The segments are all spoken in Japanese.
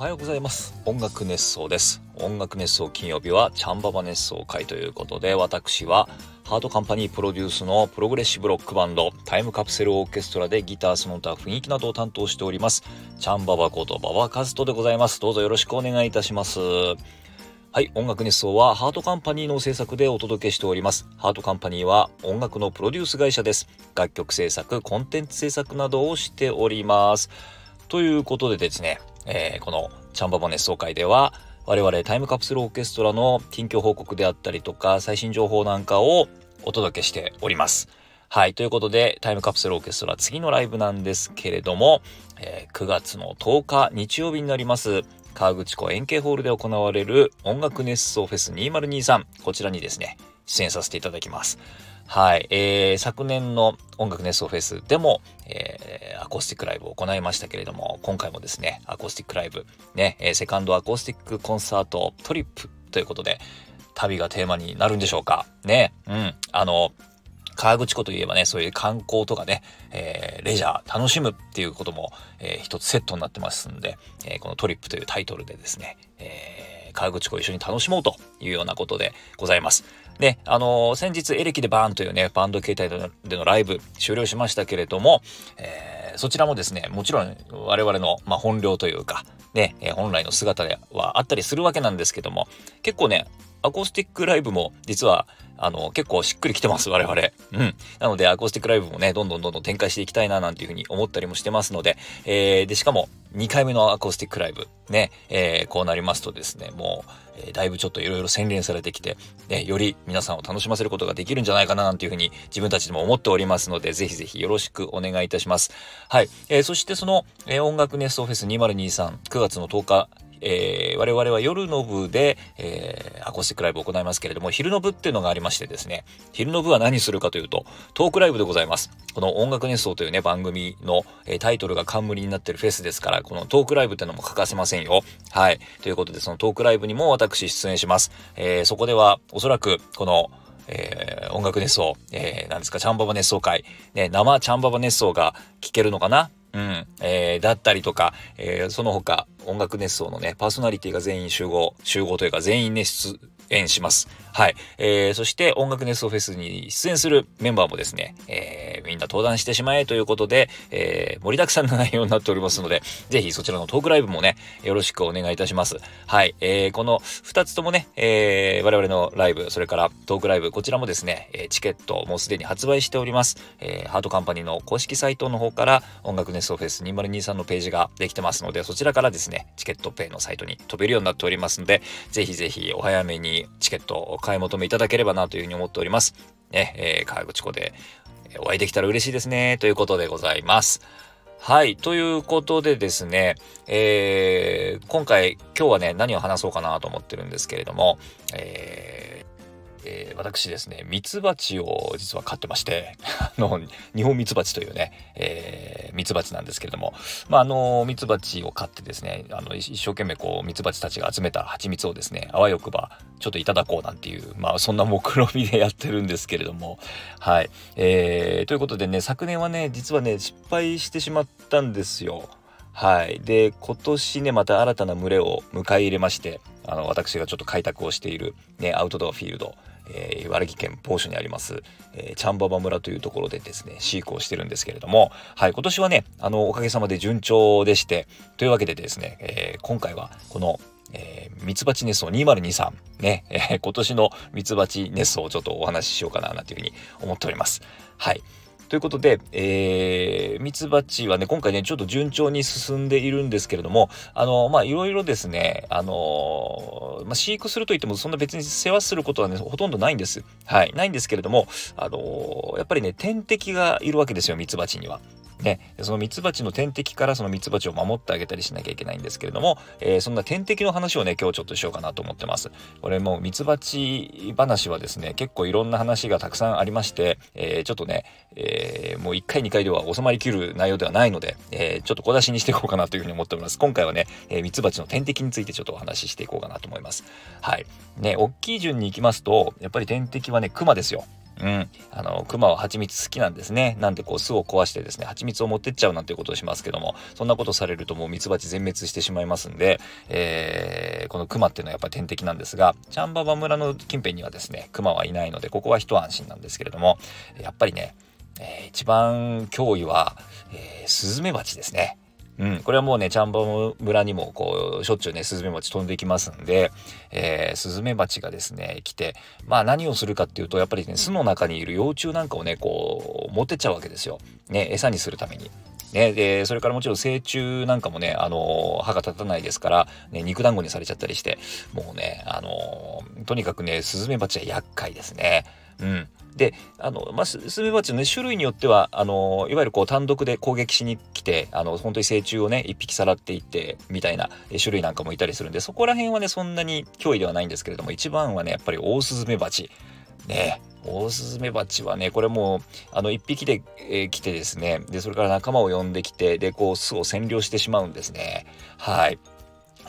おはようございます音楽熱想です音楽熱想金曜日はチャンババ熱想回ということで私はハートカンパニープロデュースのプログレッシブロックバンドタイムカプセルオーケストラでギターその他雰囲気などを担当しておりますチャンババことババカズトでございますどうぞよろしくお願いいたしますはい、音楽熱想はハートカンパニーの制作でお届けしております。ハートカンパニーは音楽のプロデュース会社です。楽曲制作、コンテンツ制作などをしております。ということでですね、えー、このチャンババ熱奏会では我々タイムカプセルオーケストラの近況報告であったりとか最新情報なんかをお届けしております。はい。ということで、タイムカプセルオーケストラ次のライブなんですけれども、えー、9月の10日日曜日になります。河口湖円形ホールで行われる音楽熱奏フェス2023。こちらにですね、出演させていただきます。はい。えー、昨年の音楽熱奏フェスでも、えー、アコースティックライブを行いましたけれども、今回もですね、アコースティックライブ、ね、えー、セカンドアコースティックコンサートトリップということで、旅がテーマになるんでしょうか。ね、うん。あの、河口湖といえばね、そういう観光とかね、えー、レジャー、楽しむっていうことも、えー、一つセットになってますんで、えー、このトリップというタイトルでですね、え河口湖一緒に楽しもうというようなことでございます。ね、あのー、先日エレキでバーンというね、バンド形態でのライブ終了しましたけれども、えー、そちらもですね、もちろん我々の、まあ、本領というか、ね、え、本来の姿ではあったりするわけなんですけども、結構ね、アコースティックライブも実はあの、結構しっくりきてます、我々。うん。なので、アコースティックライブもね、どんどんどんどん展開していきたいな、なんていうふうに思ったりもしてますので、えー、で、しかも、2回目のアコースティックライブ、ね、えー、こうなりますとですね、もう、えー、だいぶちょっといろいろ洗練されてきて、ね、より皆さんを楽しませることができるんじゃないかな、なんていうふうに自分たちでも思っておりますので、ぜひぜひよろしくお願いいたします。はい。えー、そしてその、えー、音楽ネストフェス2023、9月の10日、えー、我々は夜の部で、えー、アコースティックライブを行いますけれども、昼の部っていうのがありましてですね、昼の部は何するかというと、トークライブでございます。この音楽熱奏というね、番組の、えー、タイトルが冠になってるフェスですから、このトークライブっていうのも欠かせませんよ。はい。ということで、そのトークライブにも私出演します。えー、そこでは、おそらく、この、えー、音楽熱奏、えー、なんですか、チャンババ熱奏会、ね、生チャンババ熱奏が聞けるのかな？うん、えー、だったりとか、えー、その他音楽熱奏のね、パーソナリティが全員集合、集合というか全員ね、出演します。はい。えー、そして音楽熱奏フェスに出演するメンバーもですね、えー、みんな登壇してしまえということで、えー、盛りだくさんの内容になっておりますので、ぜひそちらのトークライブもね、よろしくお願いいたします。はい。えー、この二つともね、えー、我々のライブ、それからトークライブ、こちらもですね、えチケットもうすでに発売しております。えー、ハートカンパニーの公式サイトの方から音楽熱奏フェス2023のページができてますので、そちらからですね、チケットペイのサイトに飛べるようになっておりますので、ぜひぜひお早めにチケットを買い求めいただければなというふうに思っております。ね、えー、河口湖でお会いできたら嬉しいですね、ということでございます。はい。ということでですね、えー、今回、今日はね、何を話そうかなと思ってるんですけれども、えーえー、私ですね、ミツバチを実は飼ってまして、あの、日本ミツバチというね、えー、ミツバチなんですけれども、まあ、あの、ミツバチを飼ってですね、あの、一生懸命こう、ミツバチたちが集めた蜂蜜をですね、あわよくば、ちょっといただこうなんていう、まあ、そんな目論見でやってるんですけれども、はい。えー、ということでね、昨年はね、実はね、失敗してしまったんですよ。はい。で、今年ね、また新たな群れを迎え入れまして、あの、私がちょっと開拓をしている、ね、アウトドアフィールド、えー、茨城県某所にあります、えー、チャンババ村というところでですね、飼育をしてるんですけれども、はい、今年はね、あの、おかげさまで順調でして、というわけでですね、えー、今回はこの、えー、ミツバチネスト2023ね、えー、今年のミツバチネストをちょっとお話ししようかななんていうふうに思っております。はい。ということで、えー、ミツバチはね、今回ね、ちょっと順調に進んでいるんですけれども、あの、ま、いろいろですね、あの、まあ、飼育するといっても、そんな別に世話することはね、ほとんどないんです。はい、ないんですけれども、あの、やっぱりね、天敵がいるわけですよ、ミツバチには。ね、そのミツバチの天敵からそのミツバチを守ってあげたりしなきゃいけないんですけれども、えー、そんな天敵の話をね、今日ちょっとしようかなと思ってます。これもうミツバチ話はですね、結構いろんな話がたくさんありまして、えー、ちょっとね、えー、もう1回2回では収まりきる内容ではないので、えちょっと小出しにしていこうかなというふうに思っております。今回はね、えミツバチの天敵についてちょっとお話ししていこうかなと思います。はい。ね、大きい順に行きますと、やっぱり天敵はね、クマですよ。うん。あの、熊は蜂蜜好きなんですね。なんでこう巣を壊してですね、蜂蜜を持ってっちゃうなんていうことをしますけども、そんなことされるともう蜜蜂全滅してしまいますんで、えー、この熊っていうのはやっぱり天敵なんですが、チャンババ村の近辺にはですね、熊はいないので、ここは一安心なんですけれども、やっぱりね、えー、一番脅威は、えー、スズメバチですね。うん、これはもうね、チャンバ村にもこう、しょっちゅうね、スズメバチ飛んできますんで、えー、スズメバチがですね、来て、まあ何をするかっていうと、やっぱりね、巣の中にいる幼虫なんかをね、こう、持ってっちゃうわけですよ。ね、餌にするために。ね、で、それからもちろん成虫なんかもね、あの歯が立たないですから、ね、肉団子にされちゃったりして、もうね、あのとにかくね、スズメバチは厄介ですね。うん。で、あの、まあ、スズメバチのね、種類によっては、あの、いわゆるこう単独で攻撃しに来て、あの、本当に成虫をね、一匹さらっていって、みたいな種類なんかもいたりするんで、そこら辺はね、そんなに脅威ではないんですけれども、一番はね、やっぱりオオスズメバチ。ね、オオスズメバチはね、これもう、あの、一匹で、えー、来てですね、で、それから仲間を呼んできて、で、こう、巣を占領してしまうんですね。はい。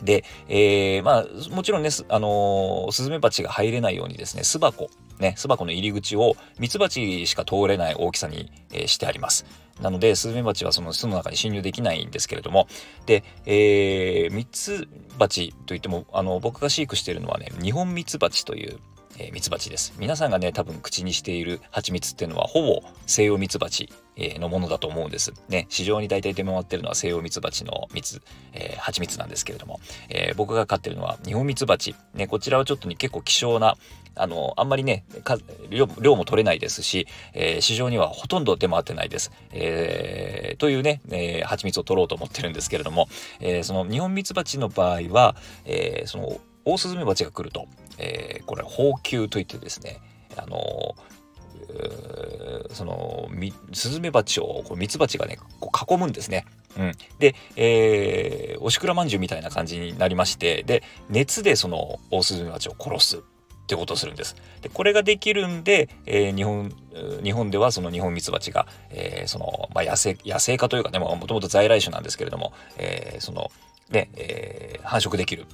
で、えー、まあ、もちろんね、あのー、スズメバチが入れないようにですね、巣箱、ね、巣箱の入り口をミツバチしか通れない大きさに、えー、してあります。なので、スズメバチはその巣の中に侵入できないんですけれども、で、えー、ミツバチといっても、あの、僕が飼育しているのはね、日本ミツバチという、えー、ミツバチです。皆さんがね、多分口にしている蜂蜜っていうのは、ほぼ西洋ミツバチのものだと思うんです。ね、市場に大体出回ってるのは西洋ミツバチの蜜、えー、蜂蜜なんですけれども、えー、僕が飼ってるのは日本ミツバチ。ね、こちらはちょっとに結構希少な、あの、あんまりね、量も取れないですし、えー、市場にはほとんど出回ってないです。えー、というね、えー、蜂蜜を取ろうと思ってるんですけれども、えー、その日本ミツバチの場合は、えー、その、オオスズメバチが来ると、えー、これ、放球といってですね、あのそのスズメバチをミツバチがねこう囲むんですね。うん、で、えー、おしくらまんじゅうみたいな感じになりましてで熱でそのオオスズメバチを殺すってことをするんです。でこれができるんで、えー、日本日本ではその日本ミツバチが、えー、その、まあ、野生野生化というかねもともと在来種なんですけれども、えー、そのね、え、繁殖できる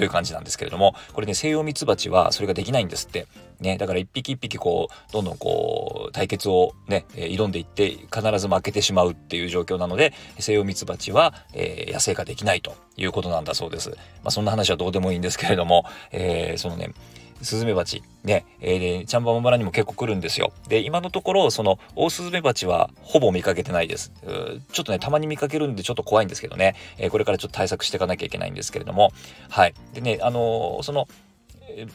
という感じなんですけれども、これね、西洋ミツバチはそれができないんですって。ね、だから一匹一匹こう、どんどんこう、対決をね、挑んでいって、必ず負けてしまうっていう状況なので、西洋ミツバチは、えー、野生化できないということなんだそうです。まあそんな話はどうでもいいんですけれども、えー、そのね、スズメバチ、ね、えー、チャンバマ村にも結構来るんですよ。で、今のところ、その、オオスズメバチはほぼ見かけてないです。ちょっとね、たまに見かけるんでちょっと怖いんですけどね、えー、これからちょっと対策していかなきゃいけないんですけれども、はい。でね、あのー、その、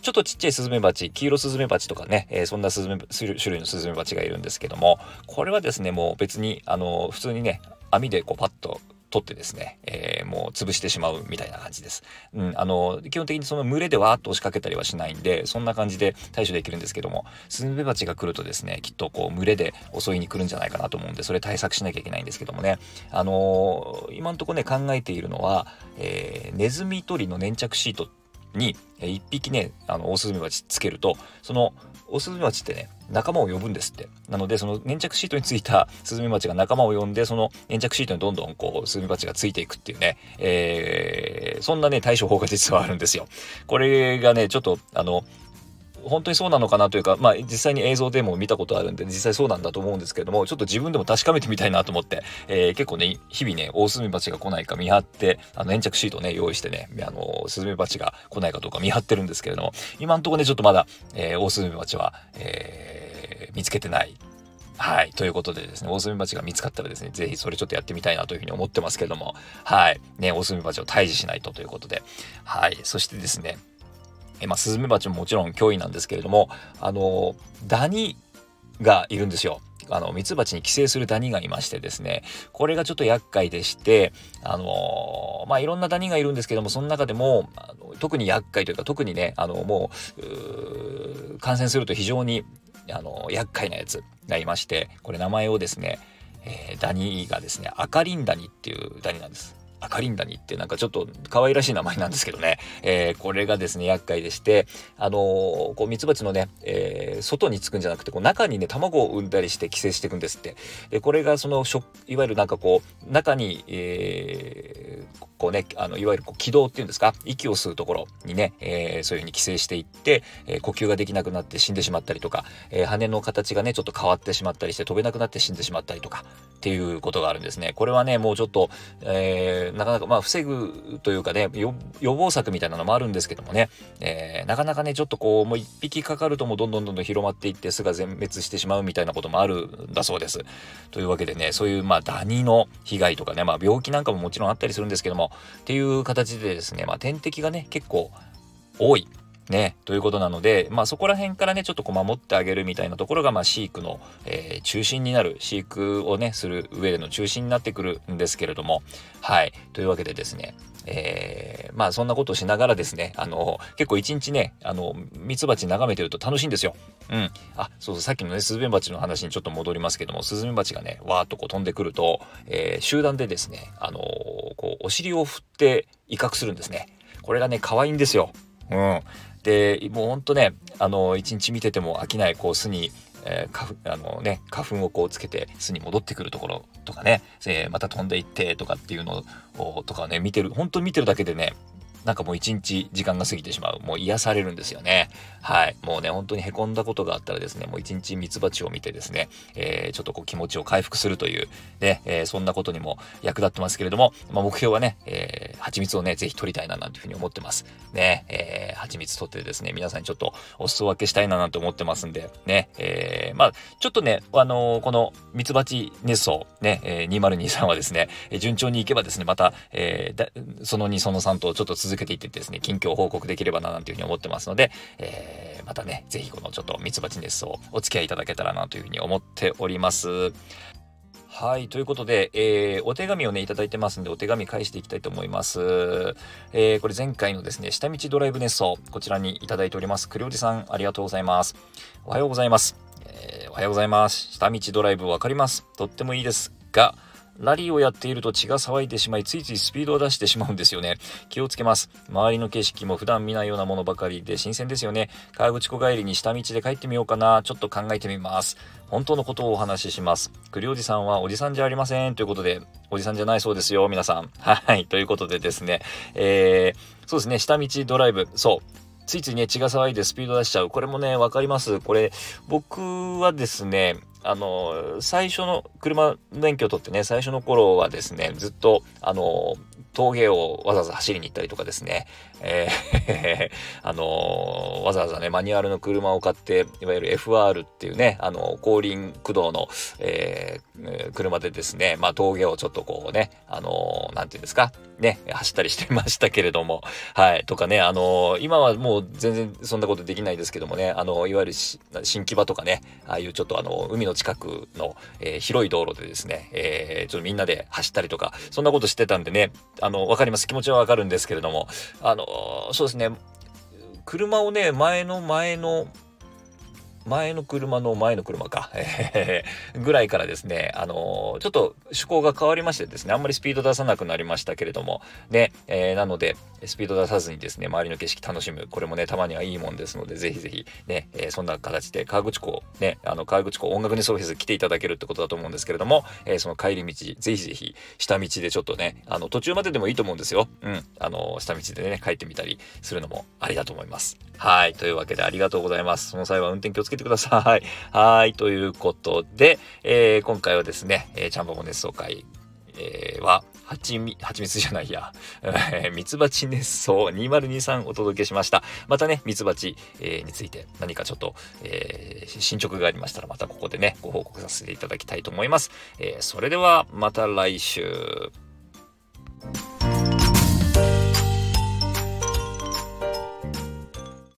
ちょっとちっちゃいスズメバチ、黄色スズメバチとかね、えー、そんなスズメ種類のスズメバチがいるんですけども、これはですね、もう別に、あのー、普通にね、網でこうパッと取ってですね、えー、もう潰してしまうみたいな感じです。うん、あの、基本的にその群れでわーっと押しかけたりはしないんで、そんな感じで対処できるんですけども、スズメバチが来るとですね、きっとこう群れで襲いに来るんじゃないかなと思うんで、それ対策しなきゃいけないんですけどもね、あのー、今んとこね、考えているのは、えー、ネズミ捕りの粘着シートってに1匹ね、あの、オオスズメバチつけると、そのオスズメバチってね、仲間を呼ぶんですって。なので、その粘着シートについた スズメバチが仲間を呼んで、その粘着シートにどんどんこう、スズメバチがついていくっていうね、えー、そんなね、対処法が実はあるんですよ。これがね、ちょっと、あの、本当にそうなのかなというか、まあ実際に映像でも見たことあるんで、実際そうなんだと思うんですけども、ちょっと自分でも確かめてみたいなと思って、えー、結構ね、日々ね、オオスズメバチが来ないか見張って、あの粘着シートね、用意してね、あの、スズメバチが来ないかどうか見張ってるんですけれども、今んとこね、ちょっとまだ、えー、オオスズメバチは、えー、見つけてないはい。ということでですね、オオスズメバチが見つかったらですね、ぜひそれちょっとやってみたいなというふうに思ってますけども、はい。ね、オオスズメバチを退治しないとということで、はい。そしてですね、えまあ、スズメバチももちろん脅威なんですけれども、あの、ダニがいるんですよ。あの、ミツバチに寄生するダニがいましてですね、これがちょっと厄介でして、あのまあ、いろんなダニがいるんですけども、その中でも、あの特に厄介というか、特にね、あの、もう、う感染すると非常に、あの、厄介なやつがいまして、これ名前をですね、えー、ダニがですね、アカリンダニっていうダニなんです。赤リンダニってなんかちょっと可愛らしい名前なんですけどね、えー、これがですね、厄介でして、あのー、こう、ミツバチのね、えー、外につくんじゃなくて、こう、中にね、卵を産んだりして寄生していくんですって。で、これがその、いわゆるなんかこう、中に、えー、こうね、あの、いわゆるこう軌道っていうんですか、息を吸うところにね、えー、そういう風に寄生していって、えー、呼吸ができなくなって死んでしまったりとか、えー、羽の形がね、ちょっと変わってしまったりして飛べなくなって死んでしまったりとか、っていうことがあるんですね。これはね、もうちょっと、えー、なかなか、まあ、防ぐというかね、予防策みたいなのもあるんですけどもね、えー、なかなかね、ちょっとこう、もう一匹かかるともどんどんどんどん広まっていって巣が全滅してしまうみたいなこともあるんだそうです。というわけでね、そういう、まあ、ダニの被害とかね、まあ、病気なんかももちろんあったりするんですけども、っていう形でですね、まあ、天敵がね、結構多い。ね、ということなので、まあそこら辺からね、ちょっとこう守ってあげるみたいなところが、まあ飼育の、えー、中心になる、飼育をね、する上での中心になってくるんですけれども、はい。というわけでですね、えー、まあそんなことをしながらですね、あの、結構一日ね、あの、ミツバチ眺めてると楽しいんですよ。うん。あ、そうそう、さっきのね、スズメバチの話にちょっと戻りますけども、スズメバチがね、わーっとこう飛んでくると、えー、集団でですね、あのこう、お尻を振って威嚇するんですね。これがね、可愛いんですよ。うん。で、もうほんとね、あの、一日見てても飽きない、こう、巣に、えー、花あのね、花粉をこうつけて巣に戻ってくるところとかね、えー、また飛んでいってとかっていうのをとかね見てる本当に見てるだけでねなんかもう一日時間が過ぎてしまう。もう癒されるんですよね。はい。もうね、本当に凹んだことがあったらですね、もう一日ミツバチを見てですね、えー、ちょっとこう気持ちを回復するという、ね、えー、そんなことにも役立ってますけれども、まあ、目標はね、えー、蜂蜜をね、ぜひ取りたいななんていうふうに思ってます。ね、えー、蜂蜜取ってですね、皆さんにちょっとお裾分けしたいななんて思ってますんで、ね、えー、まあ、ちょっとね、あのー、このミツバチ熱奏、ね、えー、2023はですね、順調にいけばですね、また、えー、その2、その3とちょっと続続けていってですね、近況報告できればななんていうふうに思ってますので、えー、またね、ぜひこのちょっとミツバチ熱をお付き合いいただけたらなというふうに思っております。はい。ということで、えー、お手紙をね、いただいてますんで、お手紙返していきたいと思います。えー、これ前回のですね、下道ドライブ熱奏、こちらにいただいております。栗おじさん、ありがとうございます。おはようございます。えー、おはようございます。下道ドライブわかります。とってもいいですが、ラリーをやっていると血が騒いでしまい、ついついスピードを出してしまうんですよね。気をつけます。周りの景色も普段見ないようなものばかりで新鮮ですよね。川口湖帰りに下道で帰ってみようかな。ちょっと考えてみます。本当のことをお話しします。栗おじさんはおじさんじゃありません。ということで、おじさんじゃないそうですよ、皆さん。はい。ということでですね、えー、そうですね、下道ドライブ。そう。ついついね、血が騒いでスピード出しちゃう。これもね、わかります。これ、僕はですね、あの、最初の車免許取ってね、最初の頃はですね、ずっと、あの、峠をわざわざ走りに行ったりとかですね、えー あのー、わざわざね、マニュアルの車を買って、いわゆる FR っていうね、あの、後輪駆動の、えー、車でですね、まあ、峠をちょっとこうね、あのー、なんていうんですか、ね、走ったりしてましたけれども、はい、とかね、あの今はもう全然そんなことできないですけどもね、あのいわゆる新木場とかね、ああいうちょっとあの、海の近くの、え広い道路でですね、えちょっとみんなで走ったりとか、そんなことしてたんでね、あの、わかります。気持ちはわかるんですけれども、あのそうですね、車をね、前の前の前の車の前の車か、え、ぐらいからですね、あのー、ちょっと趣向が変わりましてですね、あんまりスピード出さなくなりましたけれども、ね、えー、なので、スピード出さずにですね、周りの景色楽しむ、これもね、たまにはいいもんですので、ぜひぜひ、ね、えー、そんな形で河口湖、ね、あの、河口湖音楽にソフェス来ていただけるってことだと思うんですけれども、えその帰り道、ぜひぜひ、下道でちょっとね、あの、途中まででもいいと思うんですよ。うん、あの、下道でね、帰ってみたりするのもありだと思います。はい、というわけでありがとうございます。その際は運転気をつけてくださ い。はい。ということで、えー、今回はですね、えー、チャンバボ熱奏会、えー、は、はちみ、はちみつじゃないや、え、ミツバチ熱奏2023お届けしました。またね、ミツバチ、について何かちょっと、えー、進捗がありましたら、またここでね、ご報告させていただきたいと思います。えー、それでは、また来週。